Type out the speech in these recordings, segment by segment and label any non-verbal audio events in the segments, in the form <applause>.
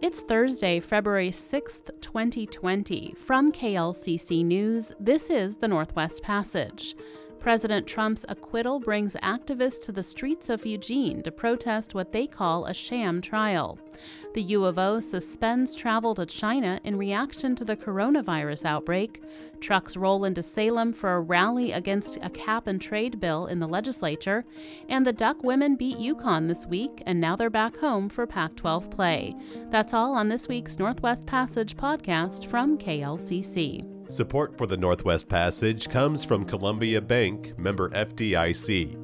It's Thursday, February 6th, 2020. From KLCC News, this is the Northwest Passage. President Trump's acquittal brings activists to the streets of Eugene to protest what they call a sham trial. The U of O suspends travel to China in reaction to the coronavirus outbreak. Trucks roll into Salem for a rally against a cap and trade bill in the legislature. And the Duck women beat UConn this week, and now they're back home for Pac 12 play. That's all on this week's Northwest Passage podcast from KLCC. Support for the Northwest Passage comes from Columbia Bank, member FDIC.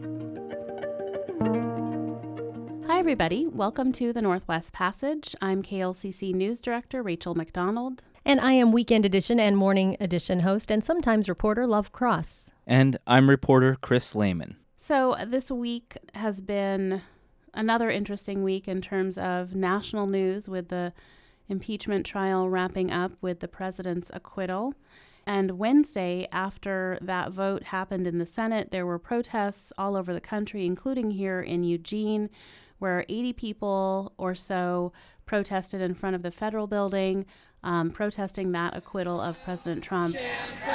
Hi, everybody. Welcome to the Northwest Passage. I'm KLCC News Director Rachel McDonald. And I am Weekend Edition and Morning Edition host and sometimes reporter Love Cross. And I'm reporter Chris Lehman. So, this week has been another interesting week in terms of national news with the impeachment trial wrapping up with the president's acquittal. And Wednesday, after that vote happened in the Senate, there were protests all over the country, including here in Eugene, where 80 people or so protested in front of the federal building. Um, protesting that acquittal of President Trump.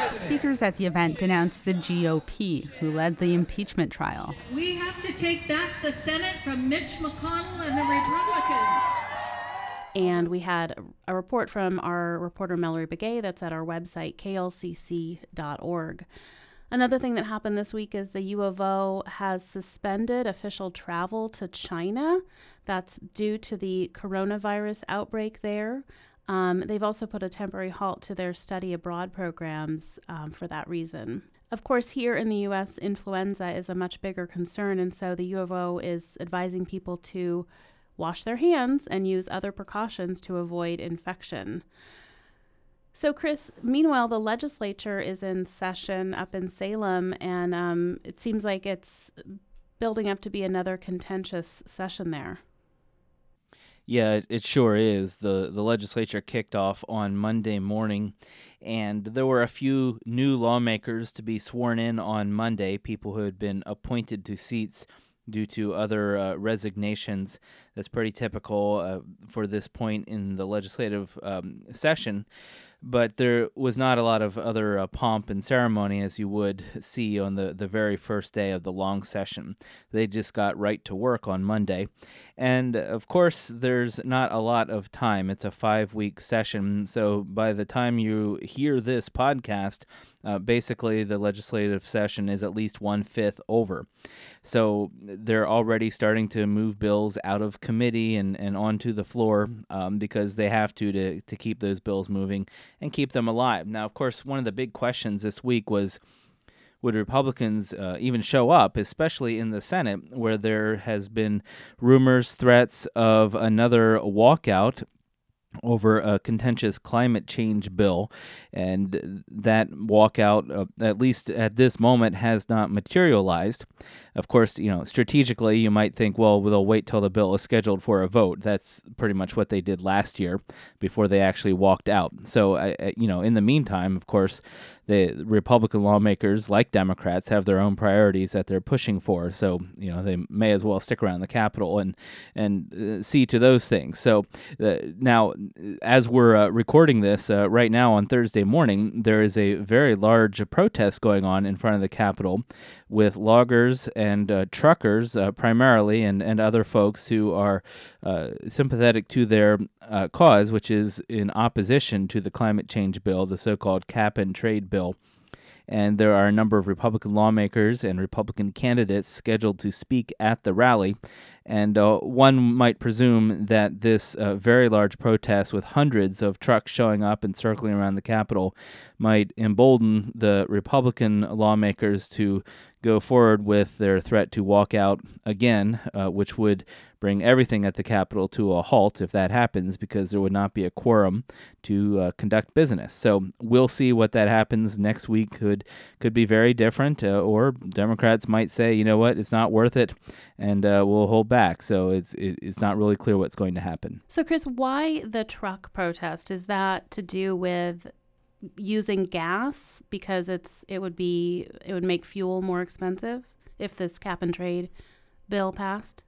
Speakers at the event denounced the GOP, who led the impeachment trial. We have to take back the Senate from Mitch McConnell and the Republicans. And we had a report from our reporter Melorie Begay that's at our website, klcc.org. Another thing that happened this week is the U of O has suspended official travel to China. That's due to the coronavirus outbreak there. Um, they've also put a temporary halt to their study abroad programs um, for that reason. Of course, here in the US, influenza is a much bigger concern, and so the U of O is advising people to wash their hands, and use other precautions to avoid infection. So, Chris, meanwhile, the legislature is in session up in Salem, and um, it seems like it's building up to be another contentious session there. Yeah, it sure is. The the legislature kicked off on Monday morning and there were a few new lawmakers to be sworn in on Monday, people who had been appointed to seats due to other uh, resignations. That's pretty typical uh, for this point in the legislative um, session but there was not a lot of other uh, pomp and ceremony as you would see on the, the very first day of the long session. They just got right to work on Monday. And of course, there's not a lot of time. It's a five week session. So by the time you hear this podcast, uh, basically the legislative session is at least one fifth over. So they're already starting to move bills out of committee and, and onto the floor um, because they have to, to to keep those bills moving and keep them alive. Now, of course, one of the big questions this week was would Republicans uh, even show up, especially in the Senate, where there has been rumors, threats of another walkout over a contentious climate change bill, and that walkout, uh, at least at this moment, has not materialized. Of course, you know, strategically, you might think, well, they'll wait till the bill is scheduled for a vote. That's pretty much what they did last year before they actually walked out. So, uh, you know, in the meantime, of course, the Republican lawmakers, like Democrats, have their own priorities that they're pushing for. So you know they may as well stick around the Capitol and and uh, see to those things. So uh, now, as we're uh, recording this uh, right now on Thursday morning, there is a very large protest going on in front of the Capitol with loggers and uh, truckers uh, primarily, and and other folks who are sympathetic to their cause, which is in opposition to the climate change bill, the so-called cap and trade bill. And there are a number of Republican lawmakers and Republican candidates scheduled to speak at the rally. And uh, one might presume that this uh, very large protest, with hundreds of trucks showing up and circling around the Capitol, might embolden the Republican lawmakers to go forward with their threat to walk out again, uh, which would bring everything at the Capitol to a halt if that happens, because there would not be a quorum to uh, conduct business. So we'll see what that happens next week. Could could be very different, uh, or Democrats might say, you know what, it's not worth it, and uh, we'll hold back. So it's it, it's not really clear what's going to happen. So Chris, why the truck protest? Is that to do with using gas because it's it would be it would make fuel more expensive if this cap and trade bill passed?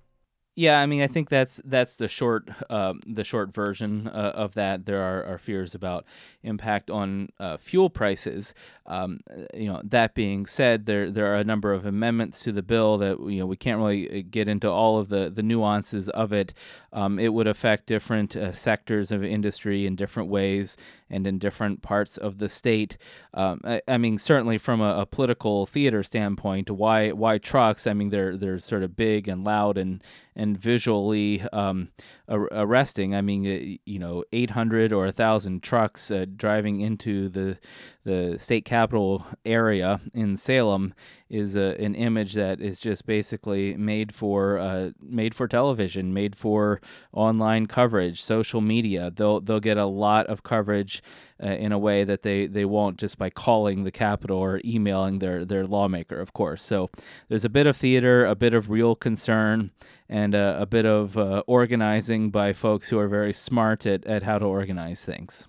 Yeah, I mean, I think that's that's the short uh, the short version uh, of that. There are, are, fears about impact on uh, fuel prices. Um, you know, that being said, there there are a number of amendments to the bill that you know we can't really uh, get into all of the the nuances of it. Um, it would affect different uh, sectors of industry in different ways and in different parts of the state. Um, I, I, mean, certainly from a, a, political theater standpoint, why why trucks? I mean, they're they're sort of big and loud and and visually um, arresting. I mean, you know, 800 or 1,000 trucks uh, driving into the the state capital area in Salem is a, an image that is just basically made for uh, made for television, made for online coverage, social media. They'll they'll get a lot of coverage uh, in a way that they, they won't just by calling the Capitol or emailing their their lawmaker, of course. So there's a bit of theater, a bit of real concern, and uh, a bit of uh, organizing by folks who are very smart at, at how to organize things.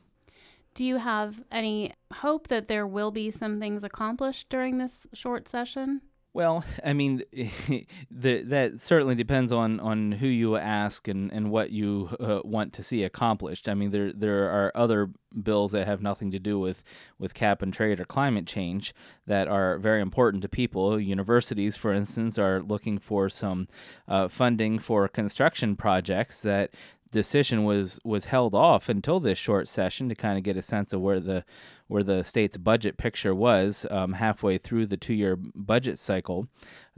Do you have any hope that there will be some things accomplished during this short session? Well, <laughs> I mean, <laughs> the, that certainly depends on, on who you ask and, and what you uh, want to see accomplished. I mean, there there are other bills that have nothing to do with, with cap and trade or climate change that are very important to people. Universities, for instance, are looking for some uh, funding for construction projects that decision was was held off until this short session to kind of get a sense of where the where the state's budget picture was um, halfway through the two year budget cycle.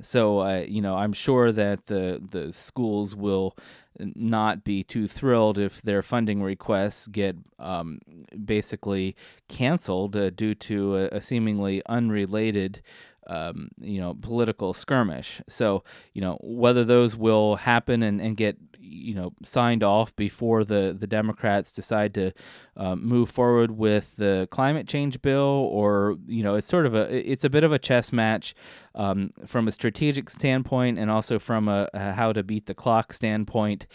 So uh, you know, I'm sure that the the schools will not be too thrilled if their funding requests get um, basically canceled uh, due to a, a seemingly unrelated um, you know, political skirmish. So, you know, whether those will happen and, and get, you know, signed off before the, the Democrats decide to um, move forward with the climate change bill, or, you know, it's sort of a, it's a bit of a chess match um, from a strategic standpoint and also from a, a how to beat the clock standpoint.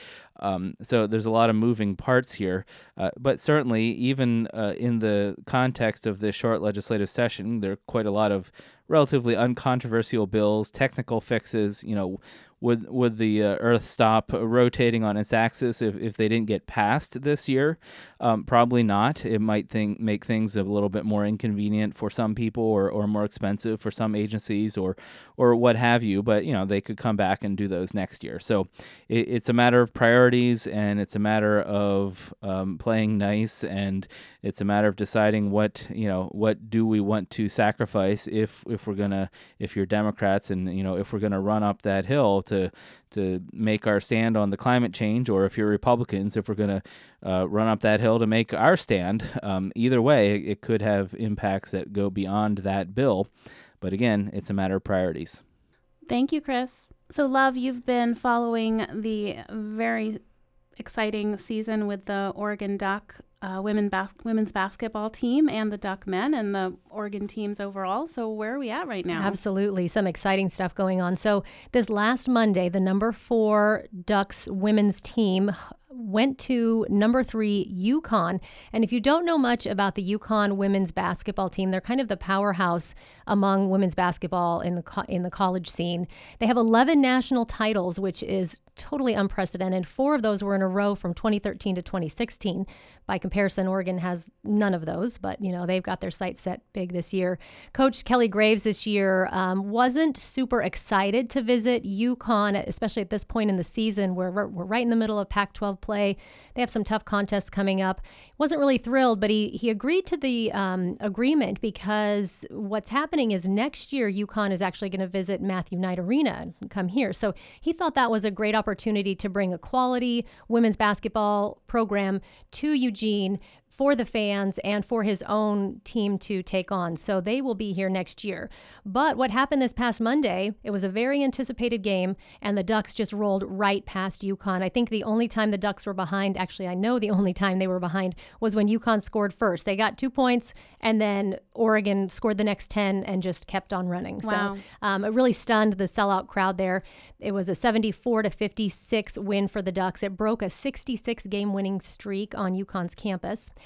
Um, so there's a lot of moving parts here, uh, but certainly even uh, in the context of this short legislative session, there are quite a lot of relatively uncontroversial bills, technical fixes. You know, would would the uh, Earth stop rotating on its axis if, if they didn't get past this year? Um, probably not. It might think make things a little bit more inconvenient for some people, or, or more expensive for some agencies, or or what have you. But you know they could come back and do those next year. So it, it's a matter of priorities, and it's a matter of um, playing nice, and it's a matter of deciding what you know what do we want to sacrifice if if we're gonna if you're Democrats and you know if we're gonna run up that hill to to make our stand on the climate change, or if you're Republicans, if we're going to uh, run up that hill to make our stand. Um, either way, it could have impacts that go beyond that bill. But again, it's a matter of priorities. Thank you, Chris. So, Love, you've been following the very exciting season with the Oregon Duck uh, women bas- women's basketball team and the Duck men and the Oregon teams overall. So where are we at right now? Absolutely, some exciting stuff going on. So this last Monday, the number four Ducks women's team went to number three UConn. And if you don't know much about the UConn women's basketball team, they're kind of the powerhouse among women's basketball in the co- in the college scene. They have 11 national titles, which is totally unprecedented. Four of those were in a row from 2013 to 2016. By comparison, Oregon has none of those, but you know they've got their sights set big this year. Coach Kelly Graves this year um, wasn't super excited to visit UConn, especially at this point in the season where we're, we're right in the middle of Pac-12 play. They have some tough contests coming up. Wasn't really thrilled, but he he agreed to the um, agreement because what's happening is next year UConn is actually going to visit Matthew Knight Arena and come here. So he thought that was a great opportunity to bring a quality women's basketball program to Eugene for the fans and for his own team to take on. So they will be here next year. But what happened this past Monday, it was a very anticipated game, and the Ducks just rolled right past UConn. I think the only time the Ducks were behind, actually, I know the <laughs> only time they were behind was when UConn scored first. They got two points, and then Oregon scored the next 10 and just kept on running. Wow. So um, it really stunned the sellout crowd there. It was a 74 to 56 win for the Ducks. It broke a 66 game winning streak on UConn's campus.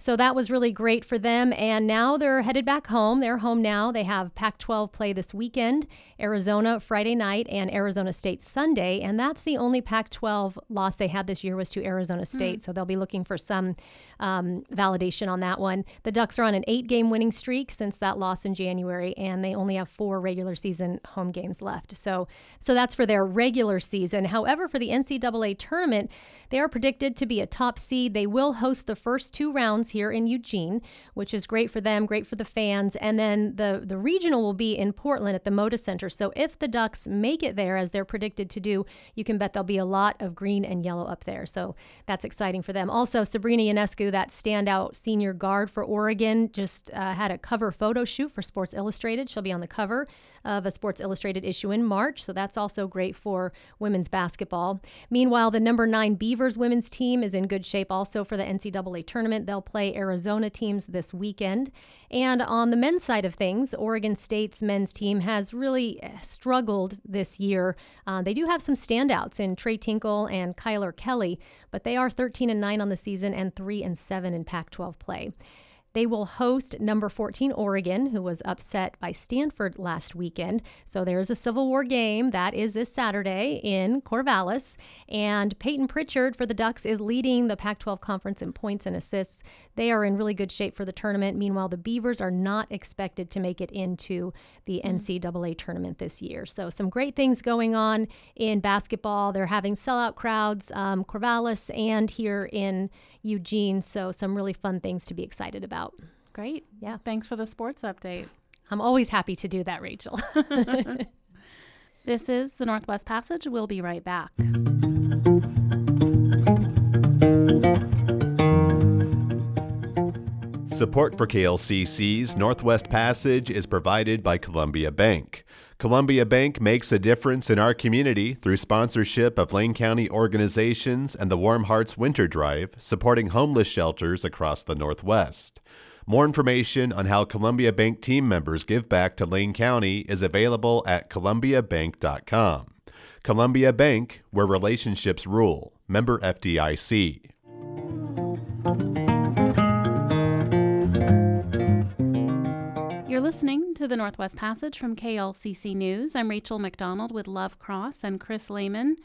So that was really great for them. And now they're headed back home. They're home now. They have Pac 12 play this weekend, Arizona Friday night, and Arizona State Sunday. And that's the only Pac 12 loss they had this year was to Arizona State. Mm. So they'll be looking for some um, validation on that one. The Ducks are on an eight game winning streak since that loss in January, and they only have four regular season home games left. So, so that's for their regular season. However, for the NCAA tournament, they are predicted to be a top seed. They will host the first two rounds here in Eugene, which is great for them, great for the fans. And then the, the regional will be in Portland at the Moda Center. So if the Ducks make it there, as they're predicted to do, you can bet there'll be a lot of green and yellow up there. So that's exciting for them. Also, Sabrina Ionescu, that standout senior guard for Oregon, just uh, had a cover photo shoot for Sports Illustrated. She'll be on the cover of a Sports Illustrated issue in March. So that's also great for women's basketball. Meanwhile, the number nine Beavers women's team is in good shape also for the NCAA tournament. They'll play Arizona teams this weekend. And on the men's side of things, Oregon State's men's team has really eh, struggled this year. Uh, they do have some standouts in Tres Tinkle and Kylor Kelley, but they are 13 and 9 on the season and 3 and 7 in Pac 12 play. They will host number 14 Oregon, who was upset by Stanford last weekend. So there's a Civil War game that is this Saturday in Corvallis. And Payton Pritchard for the Ducks is leading the Pac 12 conference in points and assists. They are in really good shape for the tournament. Meanwhile, the Beavers are not expected to make it into the mm. NCAA tournament this year. So some great things going on in basketball. They're having sellout crowds, um, Corvallis and here in Eugene. So some really fun things to be excited about about. Great. Yeah. Thanks for the sports update. I'm always happy to do that, Rachel. <laughs> this is the Northwest Passage. We'll be right back. Support for KLCC's Northwest Passage is provided by Columbia Bank. Columbia Bank makes a difference in our community through sponsorship of Lane County organizations and the Warm Hearts Winter Drive, supporting homeless shelters across the Northwest. More information on how Columbia Bank team members give back to Lane County is available at columbiabank.com. Columbia Bank, where relationships rule. Member FDIC. You're listening to the Northwest Passage from KLCC News. I'm Rachel McDonald with Love Cross and Chris Lehman.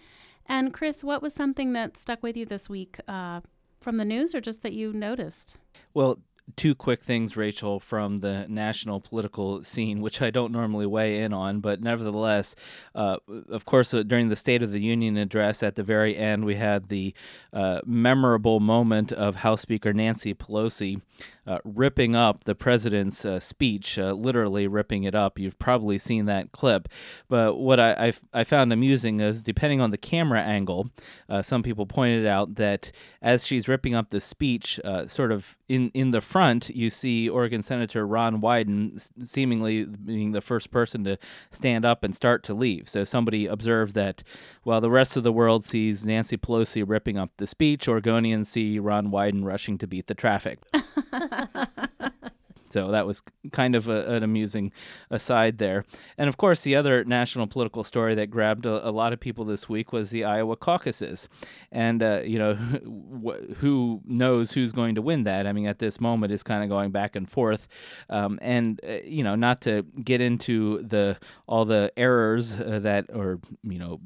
And Chris, what was something that stuck with you this week uh, from the news or just that you noticed? Well, two quick things, Rachel, from the national political scene, which I don't normally weigh in on, but nevertheless, uh, of course, uh, during the State of the Union address at the very end, we had the uh, memorable moment of House Speaker Nancy Pelosi uh, ripping up the president's uh, speech, uh, literally ripping it up. You've probably seen that clip. But what I, I, I found amusing is depending on the camera angle, uh, some people pointed out that as she's ripping up the speech, uh, sort of in, in the front, you see Oregon Senator Ron Wyden seemingly being the first person to stand up and start to leave. So somebody observed that while the rest of the world sees Nancy Pelosi ripping up the speech, Oregonians see Ron Wyden rushing to beat the traffic. <laughs> <laughs> so that was kind of a, an amusing aside there. And of course, the other national political story that grabbed a, a lot of people this week was the Iowa caucuses. And, uh, you know, <laughs> who knows who's going to win that? I mean, at this moment, it's kind of going back and forth. Um, and, uh, you know, not to get into the all the errors uh, that, or, you know,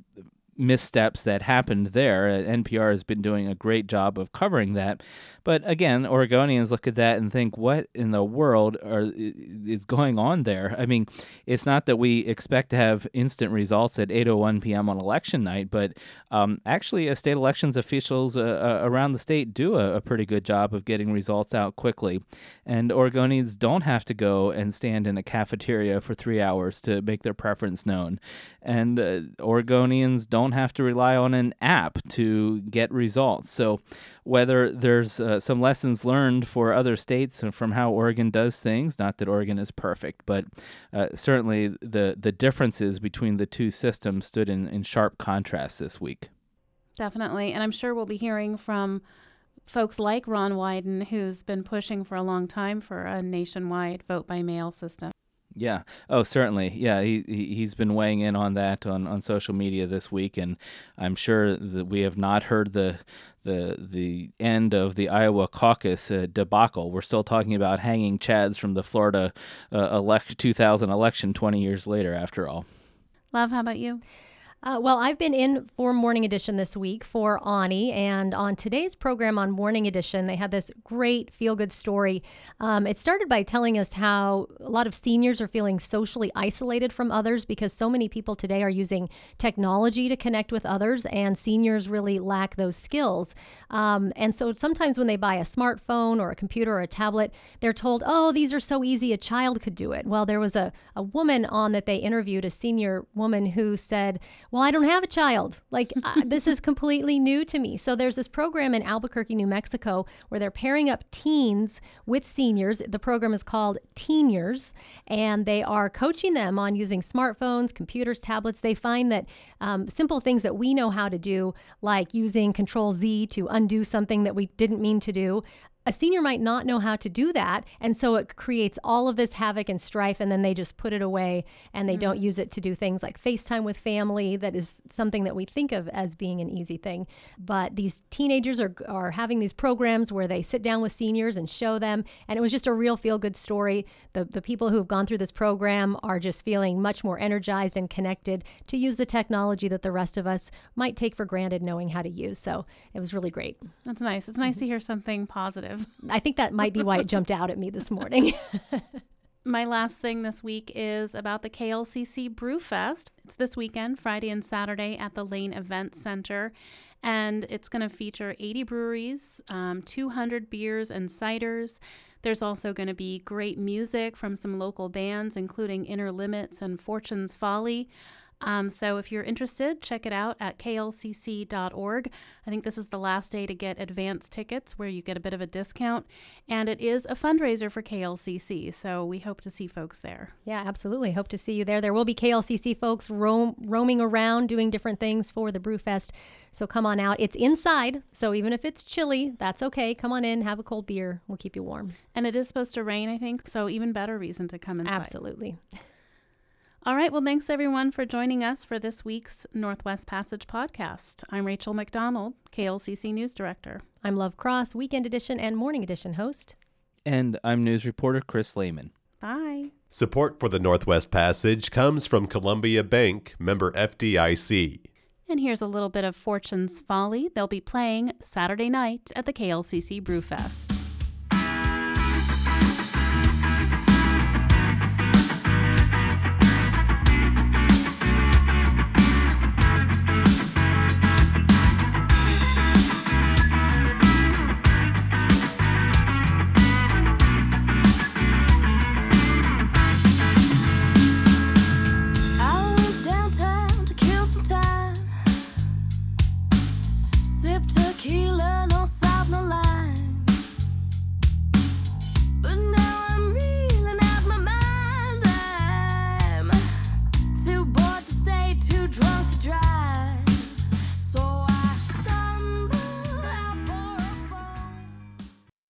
missteps that happened there. NPR has been doing a great job of covering that. But again, Oregonians look at that and think, what in the world are, is going on there? I mean, it's not that we expect to have instant results at 8.01 p.m. on election night, but um, actually, uh, state elections officials uh, uh, around the state do a, a, pretty good job of getting results out quickly. And Oregonians don't have to go and stand in a cafeteria for three hours to make their preference known. And uh, Oregonians don't have to rely on an app to get results. So whether there's uh, some lessons learned for other states from how Oregon does things. Not that Oregon is perfect, but uh, certainly the the differences between the two systems stood in, in sharp contrast this week. Definitely, and I'm sure we'll be hearing from folks like Ron Wyden, who's been pushing for a long time for a nationwide vote by mail system. Yeah. Oh, certainly. Yeah, he, he he's been weighing in on that on, on social media this week, and I'm sure that we have not heard the the the end of the Iowa caucus uh, debacle. We're still talking about hanging Chads from the Florida uh, elect 2000 election 20 years later. After all. Love, how about you? Uh, well, I've been in for Morning Edition this week for Ani, and on today's program on Morning Edition, they had this great feel good story. Um, it started by telling us how a lot of seniors are feeling socially isolated from others because so many people today are using technology to connect with others, and seniors really lack those skills. Um, and so sometimes when they buy a smartphone or a computer or a tablet, they're told, oh, these are so easy, a child could do it. Well, there was a, a woman on that they interviewed, a senior woman who said, well, I don't have a child. Like, uh, <laughs> this is completely new to me. So, there's this program in Albuquerque, New Mexico, where they're pairing up teens with seniors. The program is called Teeniors, and they are coaching them on using smartphones, computers, tablets. They find that um, simple things that we know how to do, like using Control Z to undo something that we didn't mean to do, a senior might not know how to do that. And so it creates all of this havoc and strife, and then they just put it away and they mm-hmm. don't use it to do things like FaceTime with family. That is something that we think of as being an easy thing. But these teenagers are, are having these programs where they sit down with seniors and show them. And it was just a real feel good story. The, the people who have gone through this program are just feeling much more energized and connected to use the technology that the rest of us might take for granted knowing how to use. So it was really great. That's nice. It's nice mm-hmm. to hear something positive. <laughs> I think that might be why it jumped out at me this morning. <laughs> My last thing this week is about the KLCC Brewfest. It's this weekend, Friday and Saturday, at the Lane Event Center. And it's going to feature 80 breweries, um, 200 beers and ciders. There's also going to be great music from some local bands, including Inner Limits and Fortune's Folly. Um, so if you're interested, check it out at klcc.org. I think this is the last day to get advance tickets where you get a bit of a discount. And it is a fundraiser for KLCC. So we hope to see folks there. Yeah, absolutely. Hope to see you there. There will be KLCC folks roam, roaming around doing different things for the Brewfest. So come on out. It's inside. So even if it's chilly, that's okay. Come on in, have a cold beer. We'll keep you warm. And it is supposed to rain, I think. So even better reason to come inside. Absolutely. <laughs> All right. Well, thanks everyone for joining us for this week's Northwest Passage podcast. I'm Rachel McDonald, KLCC News Director. I'm Love Cross, Weekend Edition and Morning Edition host. And I'm news reporter Chris Lehman. Bye. Support for the Northwest Passage comes from Columbia Bank, member FDIC. And here's a little bit of Fortune's Folly. They'll be playing Saturday night at the KLCC Brewfest.